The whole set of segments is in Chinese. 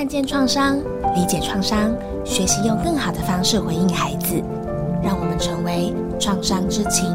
看见创伤，理解创伤，学习用更好的方式回应孩子，让我们成为创伤之情。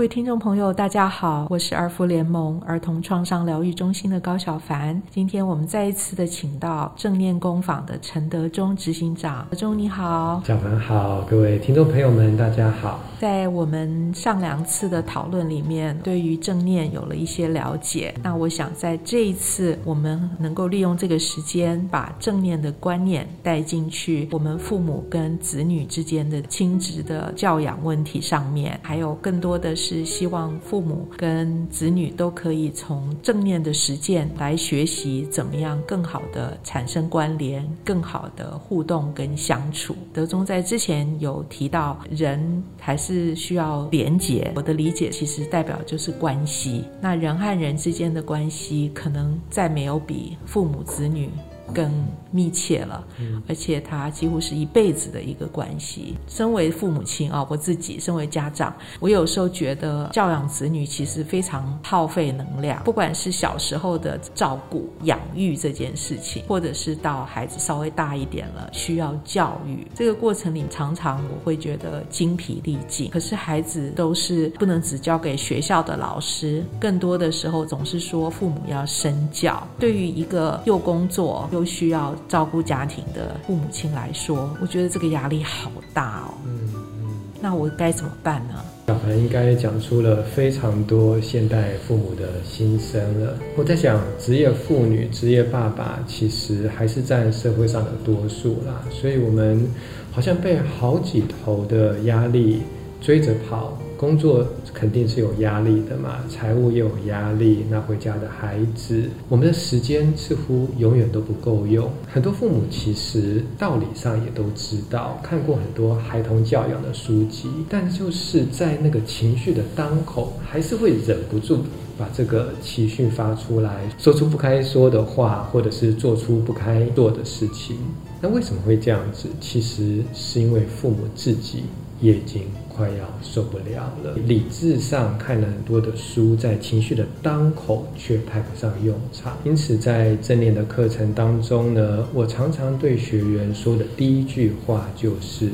各位听众朋友，大家好，我是儿福联盟儿童创伤疗愈中心的高小凡。今天我们再一次的请到正念工坊的陈德忠执行长，德忠你好，小凡好，各位听众朋友们大家好。在我们上两次的讨论里面，对于正念有了一些了解。那我想在这一次，我们能够利用这个时间，把正念的观念带进去，我们父母跟子女之间的亲职的教养问题上面，还有更多的。是是希望父母跟子女都可以从正念的实践来学习，怎么样更好的产生关联，更好的互动跟相处。德中在之前有提到，人还是需要连结。我的理解其实代表就是关系。那人和人之间的关系，可能再没有比父母子女。更密切了，而且它几乎是一辈子的一个关系。身为父母亲啊，我自己身为家长，我有时候觉得教养子女其实非常耗费能量。不管是小时候的照顾、养育这件事情，或者是到孩子稍微大一点了需要教育，这个过程里常常我会觉得精疲力尽。可是孩子都是不能只交给学校的老师，更多的时候总是说父母要身教。对于一个又工作又需要照顾家庭的父母亲来说，我觉得这个压力好大哦。嗯嗯，那我该怎么办呢？小凡应该讲出了非常多现代父母的心声了。我在想，职业妇女、职业爸爸其实还是占社会上的多数啦，所以我们好像被好几头的压力追着跑。工作肯定是有压力的嘛，财务也有压力，那回家的孩子，我们的时间似乎永远都不够用。很多父母其实道理上也都知道，看过很多孩童教养的书籍，但就是在那个情绪的当口，还是会忍不住把这个情绪发出来，说出不该说的话，或者是做出不该做的事情。那为什么会这样子？其实是因为父母自己也已经。快要受不了了。理智上看了很多的书，在情绪的当口却派不上用场。因此，在正念的课程当中呢，我常常对学员说的第一句话就是：“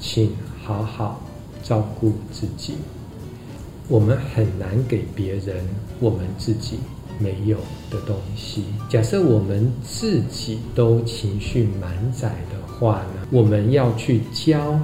请好好照顾自己。我们很难给别人我们自己没有的东西。假设我们自己都情绪满载的话呢，我们要去教。”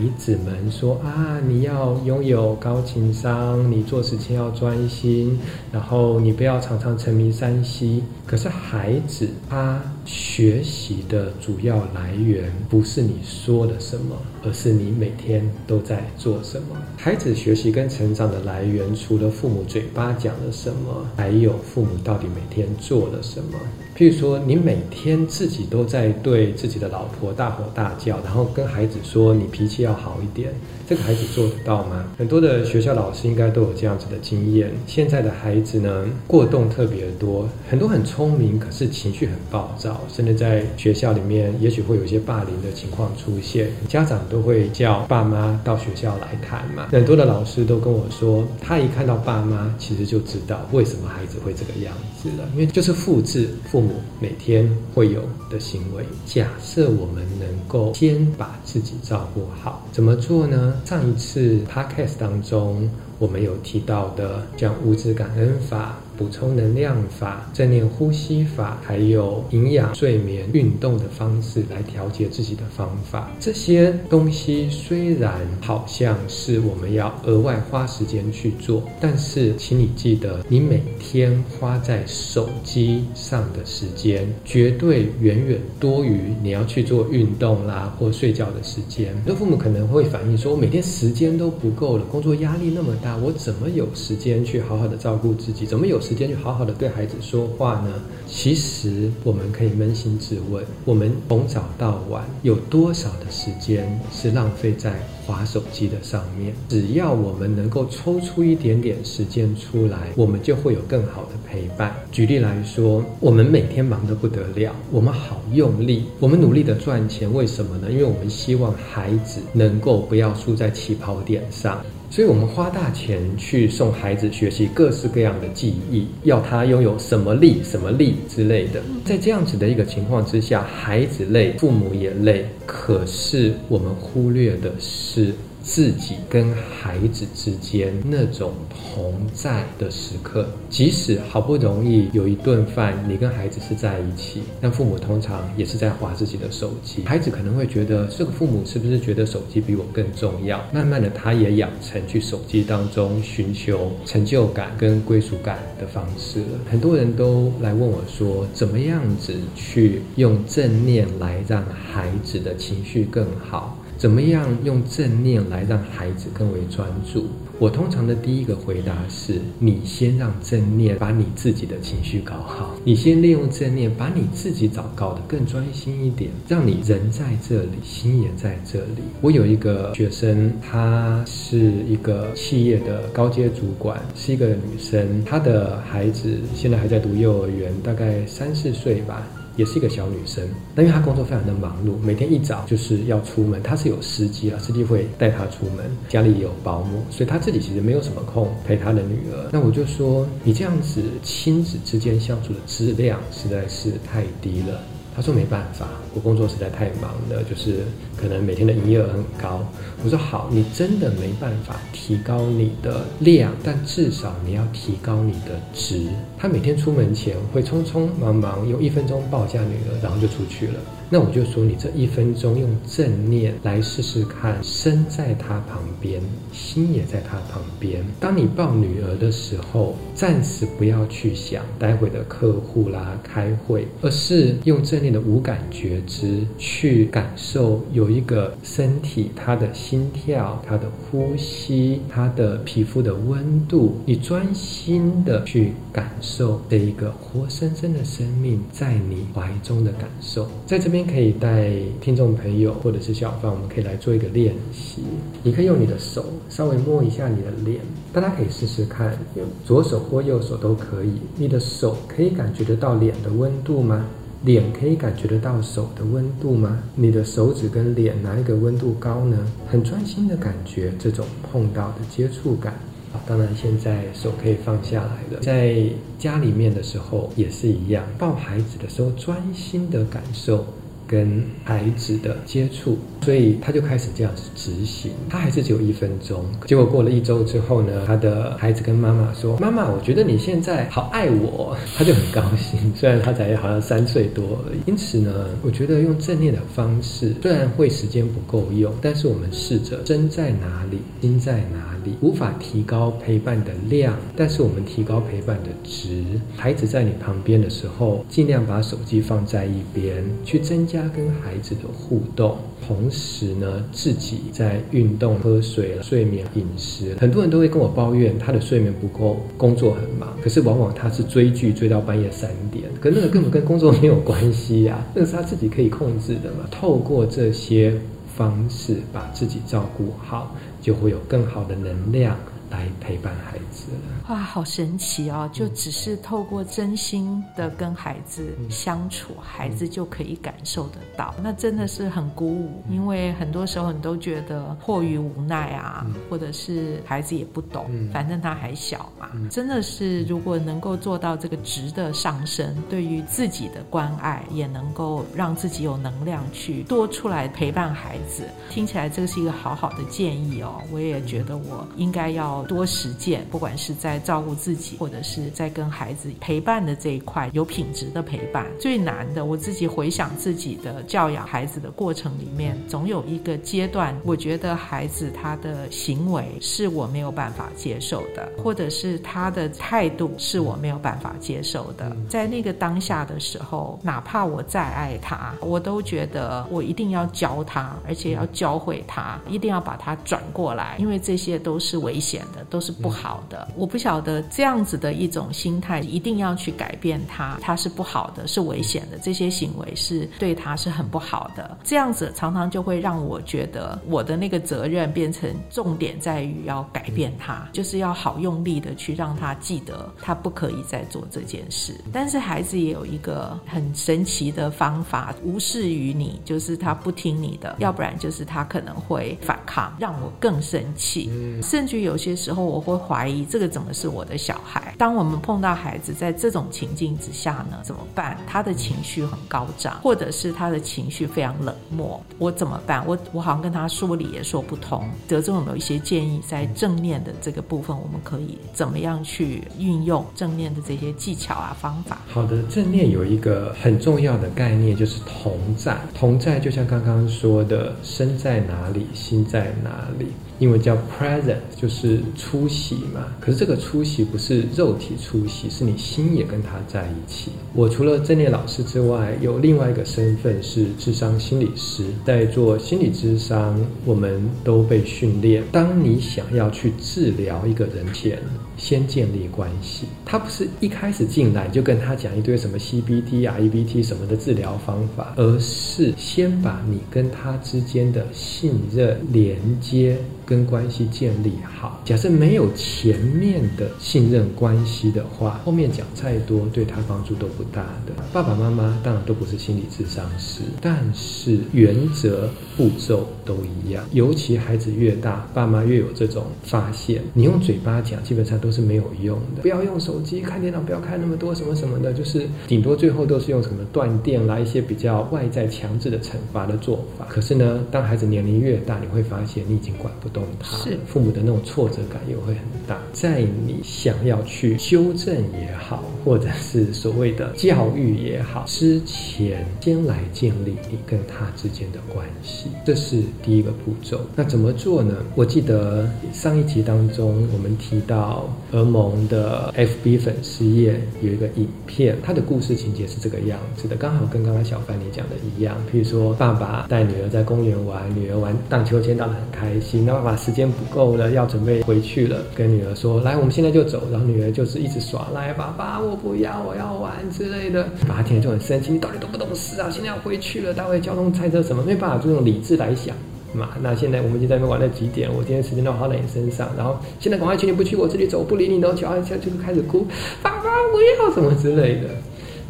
孩子们说啊，你要拥有高情商，你做事情要专心，然后你不要常常沉迷三 C。可是孩子他学习的主要来源不是你说的什么，而是你每天都在做什么。孩子学习跟成长的来源，除了父母嘴巴讲了什么，还有父母到底每天做了什么。譬如说，你每天自己都在对自己的老婆大吼大叫，然后跟孩子说你脾气要好一点，这个孩子做得到吗？很多的学校老师应该都有这样子的经验。现在的孩子呢，过动特别多，很多很聪明，可是情绪很暴躁，甚至在学校里面，也许会有一些霸凌的情况出现。家长都会叫爸妈到学校来谈嘛。很多的老师都跟我说，他一看到爸妈，其实就知道为什么孩子会这个样子了，因为就是复制父母。每天会有的行为。假设我们能够先把自己照顾好，怎么做呢？上一次 podcast 当中，我们有提到的，像物质感恩法。补充能量法、正念呼吸法，还有营养、睡眠、运动的方式来调节自己的方法，这些东西虽然好像是我们要额外花时间去做，但是请你记得，你每天花在手机上的时间，绝对远远多于你要去做运动啦或睡觉的时间。很多父母可能会反映说，我每天时间都不够了，工作压力那么大，我怎么有时间去好好的照顾自己？怎么有？时间去好好的对孩子说话呢？其实我们可以扪心自问：我们从早到晚有多少的时间是浪费在划手机的上面？只要我们能够抽出一点点时间出来，我们就会有更好的陪伴。举例来说，我们每天忙得不得了，我们好用力，我们努力的赚钱，为什么呢？因为我们希望孩子能够不要输在起跑点上。所以我们花大钱去送孩子学习各式各样的技艺，要他拥有什么力、什么力之类的。在这样子的一个情况之下，孩子累，父母也累，可是我们忽略的是。自己跟孩子之间那种同在的时刻，即使好不容易有一顿饭，你跟孩子是在一起，但父母通常也是在划自己的手机。孩子可能会觉得，这个父母是不是觉得手机比我更重要？慢慢的，他也养成去手机当中寻求成就感跟归属感的方式了。很多人都来问我说，怎么样子去用正念来让孩子的情绪更好？怎么样用正念来让孩子更为专注？我通常的第一个回答是：你先让正念把你自己的情绪搞好，你先利用正念把你自己找搞得更专心一点，让你人在这里，心也在这里。我有一个学生，她是一个企业的高阶主管，是一个女生，她的孩子现在还在读幼儿园，大概三四岁吧。也是一个小女生，但因为她工作非常的忙碌，每天一早就是要出门。她是有司机了，司机会带她出门，家里也有保姆，所以她自己其实没有什么空陪她的女儿。那我就说，你这样子亲子之间相处的质量实在是太低了。他说没办法，我工作实在太忙了，就是可能每天的营业额很高。我说好，你真的没办法提高你的量，但至少你要提高你的值。他每天出门前会匆匆忙忙用一分钟抱一下女儿，然后就出去了。那我就说，你这一分钟用正念来试试看，身在他旁边，心也在他旁边。当你抱女儿的时候，暂时不要去想待会的客户啦、开会，而是用正念的无感觉知去感受，有一个身体，他的心跳、他的呼吸、他的皮肤的温度，你专心的去感受这一个活生生的生命在你怀中的感受，在这边。可以带听众朋友或者是小伙伴，我们可以来做一个练习。你可以用你的手稍微摸一下你的脸，大家可以试试看，用左手或右手都可以。你的手可以感觉得到脸的温度吗？脸可以感觉得到手的温度吗？你的手指跟脸哪一个温度高呢？很专心的感觉这种碰到的接触感。啊当然，现在手可以放下来了。在家里面的时候也是一样，抱孩子的时候专心的感受。跟孩子的接触，所以他就开始这样子执行。他还是只有一分钟，结果过了一周之后呢，他的孩子跟妈妈说：“妈妈，我觉得你现在好爱我。”他就很高兴。虽然他才好像三岁多而已。因此呢，我觉得用正念的方式，虽然会时间不够用，但是我们试着真在哪里，心在哪里，无法提高陪伴的量，但是我们提高陪伴的值。孩子在你旁边的时候，尽量把手机放在一边，去增加。他跟孩子的互动，同时呢，自己在运动、喝水、睡眠、饮食。很多人都会跟我抱怨他的睡眠不够，工作很忙。可是往往他是追剧追到半夜三点，可那个根本跟工作没有关系呀，那是他自己可以控制的嘛。透过这些方式把自己照顾好，就会有更好的能量。来陪伴孩子哇，好神奇哦！就只是透过真心的跟孩子相处，孩子就可以感受得到。那真的是很鼓舞，因为很多时候你都觉得迫于无奈啊，或者是孩子也不懂，反正他还小嘛。真的是，如果能够做到这个值的上升，对于自己的关爱，也能够让自己有能量去多出来陪伴孩子。听起来这个是一个好好的建议哦，我也觉得我应该要。多实践，不管是在照顾自己，或者是在跟孩子陪伴的这一块，有品质的陪伴。最难的，我自己回想自己的教养孩子的过程里面，总有一个阶段，我觉得孩子他的行为是我没有办法接受的，或者是他的态度是我没有办法接受的。在那个当下的时候，哪怕我再爱他，我都觉得我一定要教他，而且要教会他，一定要把他转过来，因为这些都是危险。的，都是不好的。我不晓得这样子的一种心态，一定要去改变他，他是不好的，是危险的，这些行为是对他是很不好的。这样子常常就会让我觉得我的那个责任变成重点在于要改变他，就是要好用力的去让他记得他不可以再做这件事。但是孩子也有一个很神奇的方法，无视于你，就是他不听你的，要不然就是他可能会反抗，让我更生气。甚至有些时候我会怀疑这个怎么是我的小孩。当我们碰到孩子在这种情境之下呢，怎么办？他的情绪很高涨，或者是他的情绪非常冷漠，我怎么办？我我好像跟他说理也说不通。德中有没有一些建议，在正面的这个部分，我们可以怎么样去运用正面的这些技巧啊方法？好的，正面有一个很重要的概念，就是同在。同在就像刚刚说的，身在哪里，心在哪里。英文叫 present，就是出席嘛。可是这个出席不是肉体出席，是你心也跟他在一起。我除了正念老师之外，有另外一个身份是智商心理师。在做心理智商，我们都被训练，当你想要去治疗一个人前，先建立关系。他不是一开始进来就跟他讲一堆什么 CBT 啊、EBT 什么的治疗方法，而是先把你跟他之间的信任连接。跟关系建立好。假设没有前面的信任关系的话，后面讲再多对他帮助都不大的。爸爸妈妈当然都不是心理智商师，但是原则步骤都一样。尤其孩子越大，爸妈越有这种发现，你用嘴巴讲基本上都是没有用的。不要用手机看电脑，不要看那么多什么什么的，就是顶多最后都是用什么断电啦，一些比较外在强制的惩罚的做法。可是呢，当孩子年龄越大，你会发现你已经管不动。是。父母的那种挫折感也会很大，在你想要去修正也好，或者是所谓的教育也好，之前先来建立你跟他之间的关系，这是第一个步骤。那怎么做呢？我记得上一集当中我们提到，俄蒙的 FB 粉丝页有一个影片，它的故事情节是这个样子的，刚好跟刚刚小范你讲的一样。譬如说，爸爸带女儿在公园玩，女儿玩荡秋千荡得很开心，那爸爸。时间不够了，要准备回去了，跟女女儿说：“来，我们现在就走。”然后女儿就是一直耍赖，爸爸，我不要，我要玩之类的。爸爸听了就很生气：“你到底懂不懂事啊？现在要回去了，待会交通、赛车什么，没办法就用理智来想嘛。那现在我们已经在那边玩了几点？我今天时间都花在你身上，然后现在赶快去，你不去，我这里走，不理你，然后就要就开始哭，爸爸不要什么之类的。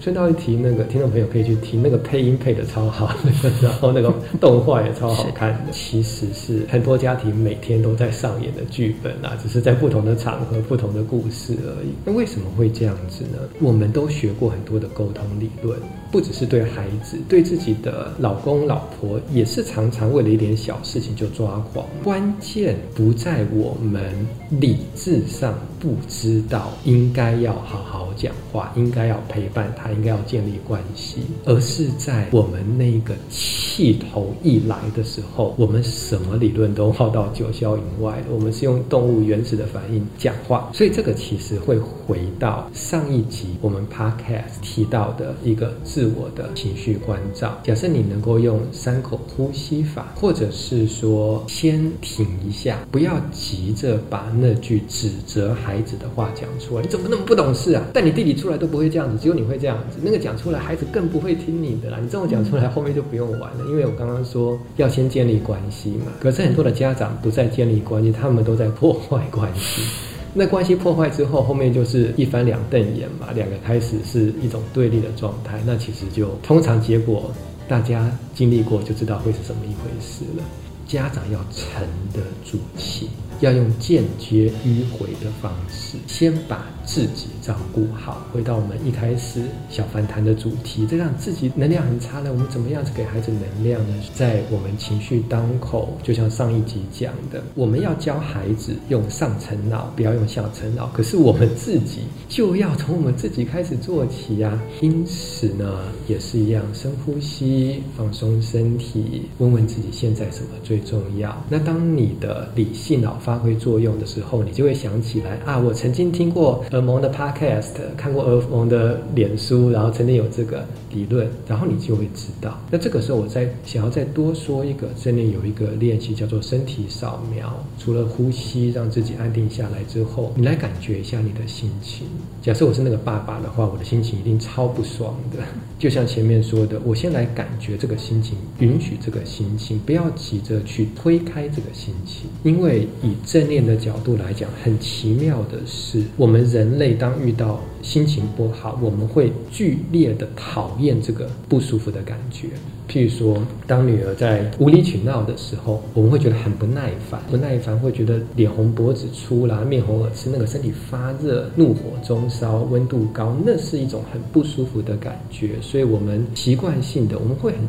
顺道一提，那个听众朋友可以去听那个配音配的超好，然后那个动画也超好看的。其实是很多家庭每天都在上演的剧本啊，只是在不同的场合、不同的故事而已。那为什么会这样子呢？我们都学过很多的沟通理论，不只是对孩子，对自己的老公老婆也是常常为了一点小事情就抓狂。关键不在我们理智上不知道应该要好好讲话，应该要陪伴他。应该要建立关系，而是在我们那个气头一来的时候，我们什么理论都抛到九霄云外。我们是用动物原始的反应讲话，所以这个其实会回到上一集我们 podcast 提到的一个自我的情绪关照。假设你能够用三口呼吸法，或者是说先停一下，不要急着把那句指责孩子的话讲出来。你怎么那么不懂事啊？带你弟弟出来都不会这样子，只有你会这样子。那个讲出来，孩子更不会听你的啦。你这么讲出来，后面就不用玩了。因为我刚刚说要先建立关系嘛。可是很多的家长不再建立关系，他们都在破坏关系。那关系破坏之后，后面就是一翻两瞪眼嘛，两个开始是一种对立的状态。那其实就通常结果，大家经历过就知道会是怎么一回事了。家长要沉得住气。要用间接迂回的方式，先把自己照顾好。回到我们一开始小凡谈的主题，这让自己能量很差了，我们怎么样子给孩子能量呢？在我们情绪当口，就像上一集讲的，我们要教孩子用上层脑，不要用下层脑。可是我们自己就要从我们自己开始做起呀。因此呢，也是一样，深呼吸，放松身体，问问自己现在什么最重要。那当你的理性脑发发挥作用的时候，你就会想起来啊，我曾经听过蒙的 podcast，看过尔蒙的脸书，然后曾经有这个理论，然后你就会知道。那这个时候，我再想要再多说一个，这里有一个练习叫做身体扫描，除了呼吸让自己安定下来之后，你来感觉一下你的心情。假设我是那个爸爸的话，我的心情一定超不爽的。就像前面说的，我先来感觉这个心情，允许这个心情，不要急着去推开这个心情，因为以正念的角度来讲，很奇妙的是，我们人人类当遇到心情不好，我们会剧烈的讨厌这个不舒服的感觉。譬如说，当女儿在无理取闹的时候，我们会觉得很不耐烦，不耐烦会觉得脸红脖子粗啦，面红耳赤，那个身体发热，怒火中烧，温度高，那是一种很不舒服的感觉。所以我们习惯性的，我们会很。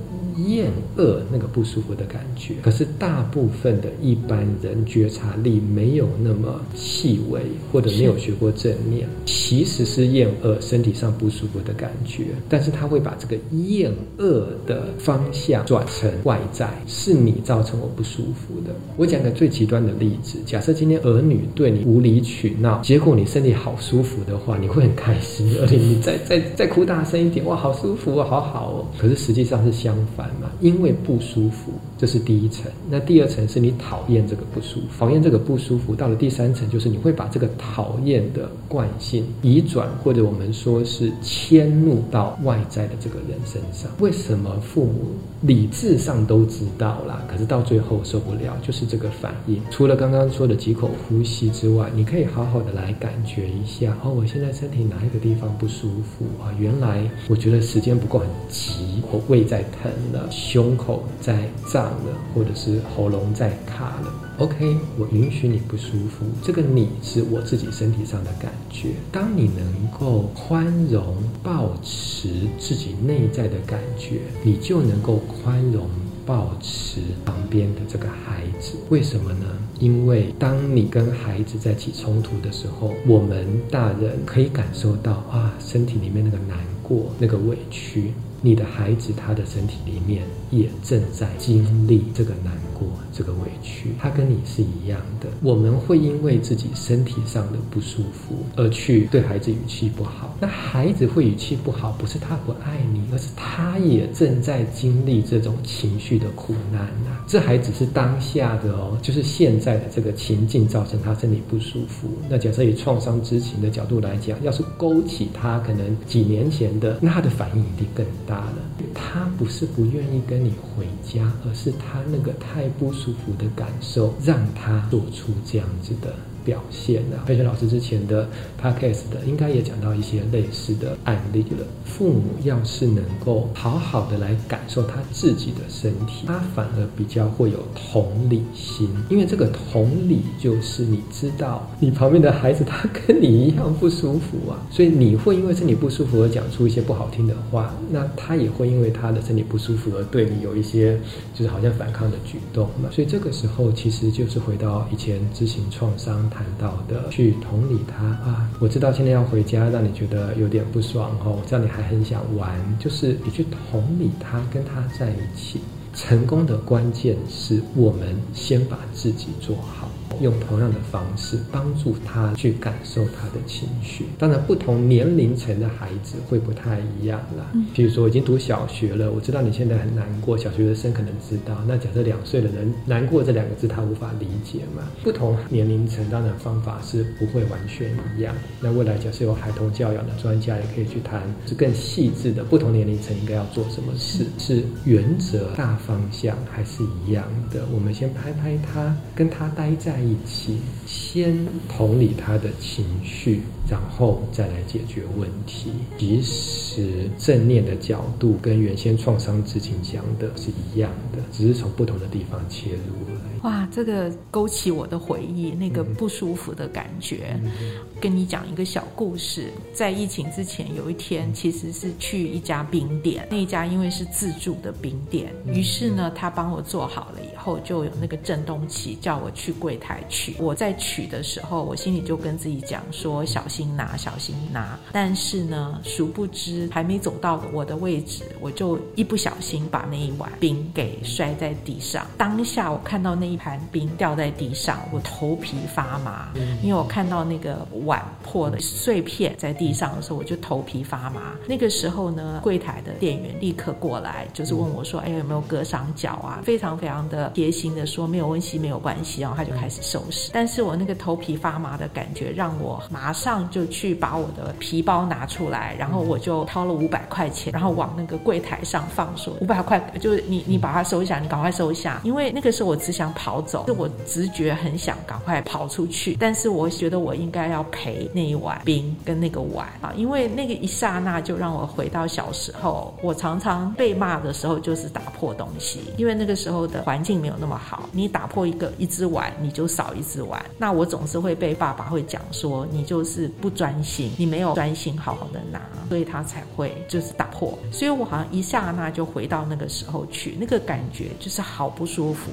厌恶那个不舒服的感觉，可是大部分的一般人觉察力没有那么细微，或者没有学过正念，其实是厌恶身体上不舒服的感觉，但是他会把这个厌恶的方向转成外在，是你造成我不舒服的。我讲个最极端的例子，假设今天儿女对你无理取闹，结果你身体好舒服的话，你会很开心，而且你再再再哭大声一点，哇，好舒服哦，好好哦。可是实际上是相反嘛。因为不舒服，这是第一层。那第二层是你讨厌这个不舒服，讨厌这个不舒服。到了第三层，就是你会把这个讨厌的惯性移转，或者我们说是迁怒到外在的这个人身上。为什么父母理智上都知道啦，可是到最后受不了，就是这个反应。除了刚刚说的几口呼吸之外，你可以好好的来感觉一下。哦，我现在身体哪一个地方不舒服啊？原来我觉得时间不够很急，我胃在疼了。胸口在胀了，或者是喉咙在卡了。OK，我允许你不舒服。这个你是我自己身体上的感觉。当你能够宽容、保持自己内在的感觉，你就能够宽容、保持旁边的这个孩子。为什么呢？因为当你跟孩子在起冲突的时候，我们大人可以感受到啊，身体里面那个难过、那个委屈。你的孩子，他的身体里面也正在经历这个难过、这个委屈，他跟你是一样的。我们会因为自己身体上的不舒服而去对孩子语气不好，那孩子会语气不好，不是他不爱你，而是他也正在经历这种情绪的苦难呐。这还只是当下的哦，就是现在的这个情境造成他身体不舒服。那假设以创伤知情的角度来讲，要是勾起他可能几年前的，那他的反应一定更。大了，他不是不愿意跟你回家，而是他那个太不舒服的感受，让他做出这样子的。表现呢？佩璇老师之前的 podcast 的应该也讲到一些类似的案例了。父母要是能够好好的来感受他自己的身体，他反而比较会有同理心，因为这个同理就是你知道你旁边的孩子他跟你一样不舒服啊，所以你会因为身体不舒服而讲出一些不好听的话，那他也会因为他的身体不舒服而对你有一些就是好像反抗的举动嘛。所以这个时候其实就是回到以前知行创伤。谈到的，去同理他啊，我知道今天要回家，让你觉得有点不爽哦，我知道你还很想玩，就是你去同理他，跟他在一起，成功的关键是我们先把自己做好。用同样的方式帮助他去感受他的情绪。当然，不同年龄层的孩子会不太一样啦。比如说，已经读小学了，我知道你现在很难过，小学生可能知道。那假设两岁的人难过这两个字，他无法理解嘛？不同年龄层当然方法是不会完全一样。那未来假设有孩童教养的专家也可以去谈，是更细致的。不同年龄层应该要做什么事？是原则大方向还是一样的？我们先拍拍他，跟他待在一。起先同理他的情绪，然后再来解决问题。其实正念的角度跟原先创伤之情讲的是一样的，只是从不同的地方切入而已。哇，这个勾起我的回忆，那个不舒服的感觉。跟你讲一个小故事，在疫情之前有一天，其实是去一家冰店，那一家因为是自助的冰店，于是呢，他帮我做好了以后，就有那个震动器叫我去柜台。台取。我在取的时候，我心里就跟自己讲说：小心拿，小心拿。但是呢，殊不知还没走到我的位置，我就一不小心把那一碗冰给摔在地上。当下我看到那一盘冰掉在地上，我头皮发麻，因为我看到那个碗破的碎片在地上的时候，我就头皮发麻。那个时候呢，柜台的店员立刻过来，就是问我说：“哎，有没有割伤脚啊？”非常非常的贴心的说：“没有关系，没有关系。”然后他就开始收拾。但是我那个头皮发麻的感觉，让我马上就去把我的皮包拿出来，然后我就掏了五百块钱，然后往那个柜台上放，说：“五百块，就是你你把它收下，你赶快收下。”因为那个时候我只想跑走，是我直觉很想赶快跑出去，但是我觉得我应该要陪那一碗冰跟那个碗啊，因为那个一刹那就让我回到小时候，我常常被骂的时候就是打破东西，因为那个时候的环境没有那么好，你打破一个一只碗，你就少一只碗，那我总是会被爸爸会讲说你就是不专心，你没有专心好好的拿，所以他才会就是打破，所以我好像一刹那就回到那个时候去，那个感觉就是好不舒服，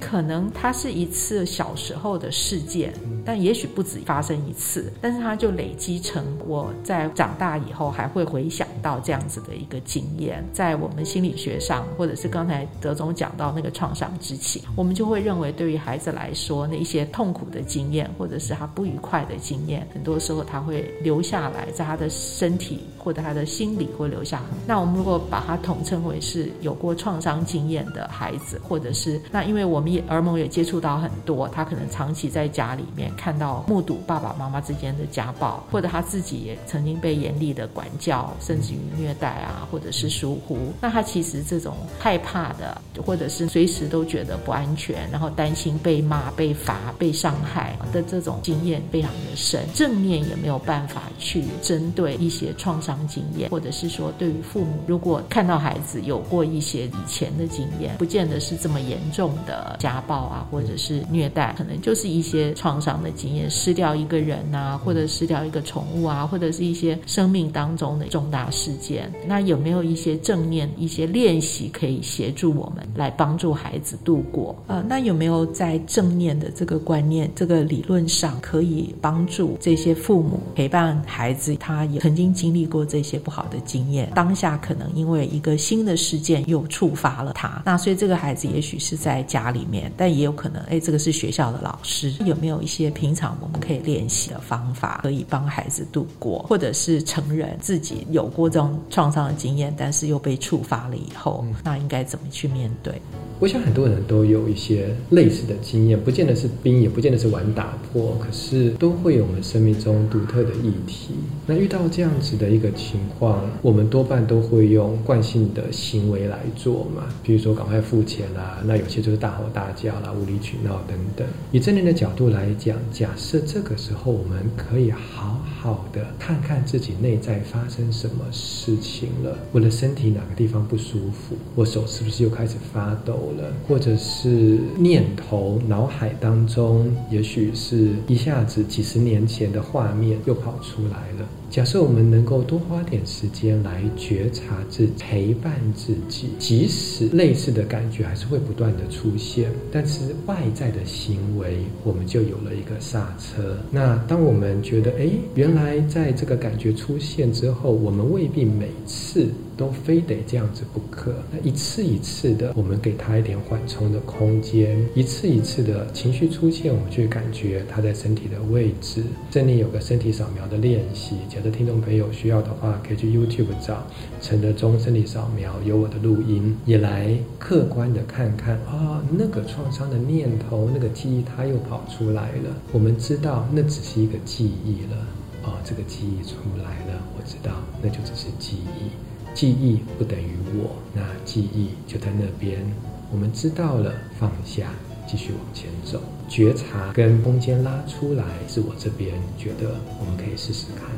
可能它是一次小时候的事件，但也许不止发生一次，但是它就累积成我在长大以后还会回想到这样子的一个经验，在我们心理学上，或者是刚才德总讲到那个创伤之情，我们就会认为对于孩子来说，那一些痛苦的经验，或者是他不愉快的经验，很多时候他会留下来，在他的身体或者他的心理会留下。那我们如果把它统称为是有过创伤经验的孩子，或者是那因为我们也儿童也接触到很多，他可能长期在家里面看到目睹爸爸妈妈之间的家暴，或者他自己也曾经被严厉的管教，甚至于虐待啊，或者是疏忽。那他其实这种害怕的，或者是随时都觉得不安全，然后担心被骂、被罚、被伤害的这种经验非常的深。正面也没有办法去针对一些创伤经验，或者是说对于父母，如果看到孩子有过一些以前的经验，不见得是这么严重的家暴啊，或者是虐待，可能就是一些创伤的经验，失掉一个人啊，或者失掉一个宠物啊，或者是一些生命当中的重大事件。那有没有一些正面一些练习可以协助我们来帮助孩子度过？呃，那有没有在正面的这个观念、这个理论上，可以帮助这些父母陪伴孩子？他也曾经经历过这些不好的经验，当下可能因为一个新的事件又触发了他。那所以这个孩子也许是在家里面，但也有可能，哎，这个是学校的老师。有没有一些平常我们可以练习的方法，可以帮孩子度过，或者是成人自己有过这种创伤的经验，但是又被触发了以后，那应该怎么去面对？我想很多人都有一些类似的经验，不见得是冰，也不见得是玩打破，可是都会有我们生命中独特的议题。那遇到这样子的一个情况，我们多半都会用惯性的行为来做嘛，比如说赶快付钱啦，那有些就是大吼大叫啦、无理取闹等等。以正念的角度来讲，假设这个时候我们可以好好的看看自己内在发生什么事情了，我的身体哪个地方不舒服，我手是不是又开始发抖了？或者是念头，脑海当中，也许是一下子几十年前的画面又跑出来了。假设我们能够多花点时间来觉察自、陪伴自己，即使类似的感觉还是会不断的出现，但是外在的行为我们就有了一个刹车。那当我们觉得，哎，原来在这个感觉出现之后，我们未必每次都非得这样子不可。那一次一次的，我们给他一点缓冲的空间，一次一次的情绪出现，我们去感觉他在身体的位置。这里有个身体扫描的练习。的听众朋友需要的话，可以去 YouTube 找陈德忠身体扫描，有我的录音，也来客观的看看啊，那个创伤的念头，那个记忆，它又跑出来了。我们知道那只是一个记忆了，哦，这个记忆出来了，我知道那就只是记忆，记忆不等于我，那记忆就在那边。我们知道了，放下，继续往前走。觉察跟空间拉出来，是我这边觉得我们可以试试看。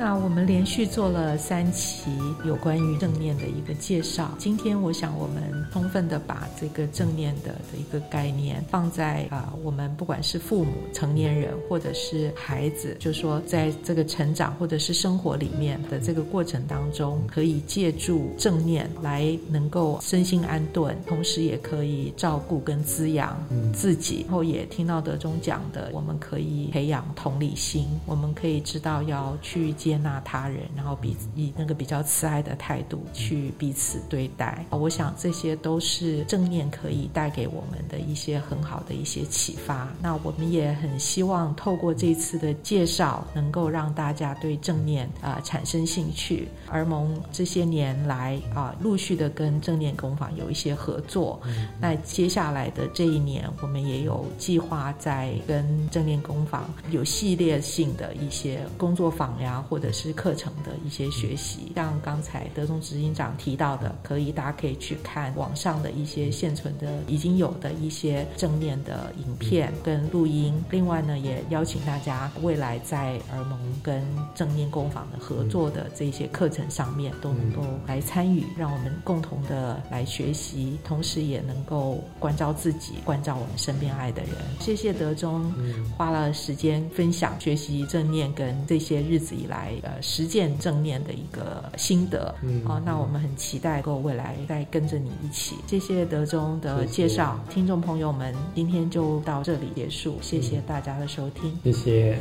那我们连续做了三期有关于正念的一个介绍。今天我想我们充分的把这个正念的的一个概念放在啊，我们不管是父母、成年人或者是孩子，就说在这个成长或者是生活里面的这个过程当中，可以借助正念来能够身心安顿，同时也可以照顾跟滋养自己，然后也听到德中讲的，我们可以培养同理心，我们可以知道要去接纳他人，然后彼以那个比较慈爱的态度去彼此对待。我想这些都是正念可以带给我们的一些很好的一些启发。那我们也很希望透过这次的介绍，能够让大家对正念啊产生兴趣。而蒙这些年来啊，陆续的跟正念工坊有一些合作。那接下来的这一年，我们也有计划在跟正念工坊有系列性的一些工作坊呀，或或者是课程的一些学习。像刚才德中执行长提到的，可以大家可以去看网上的一些现存的、已经有的一些正念的影片跟录音。另外呢，也邀请大家未来在尔蒙跟正念工坊的合作的这些课程上面，都能够来参与，让我们共同的来学习，同时也能够关照自己，关照我们身边爱的人。谢谢德中花了时间分享学习正念跟这些日子以来呃实践正念的一个心得。嗯哦，那我们很期待够未来再跟着你一起。谢谢德中的介绍，听众朋友们，今天就到这里结束，谢谢大家的收听，谢谢。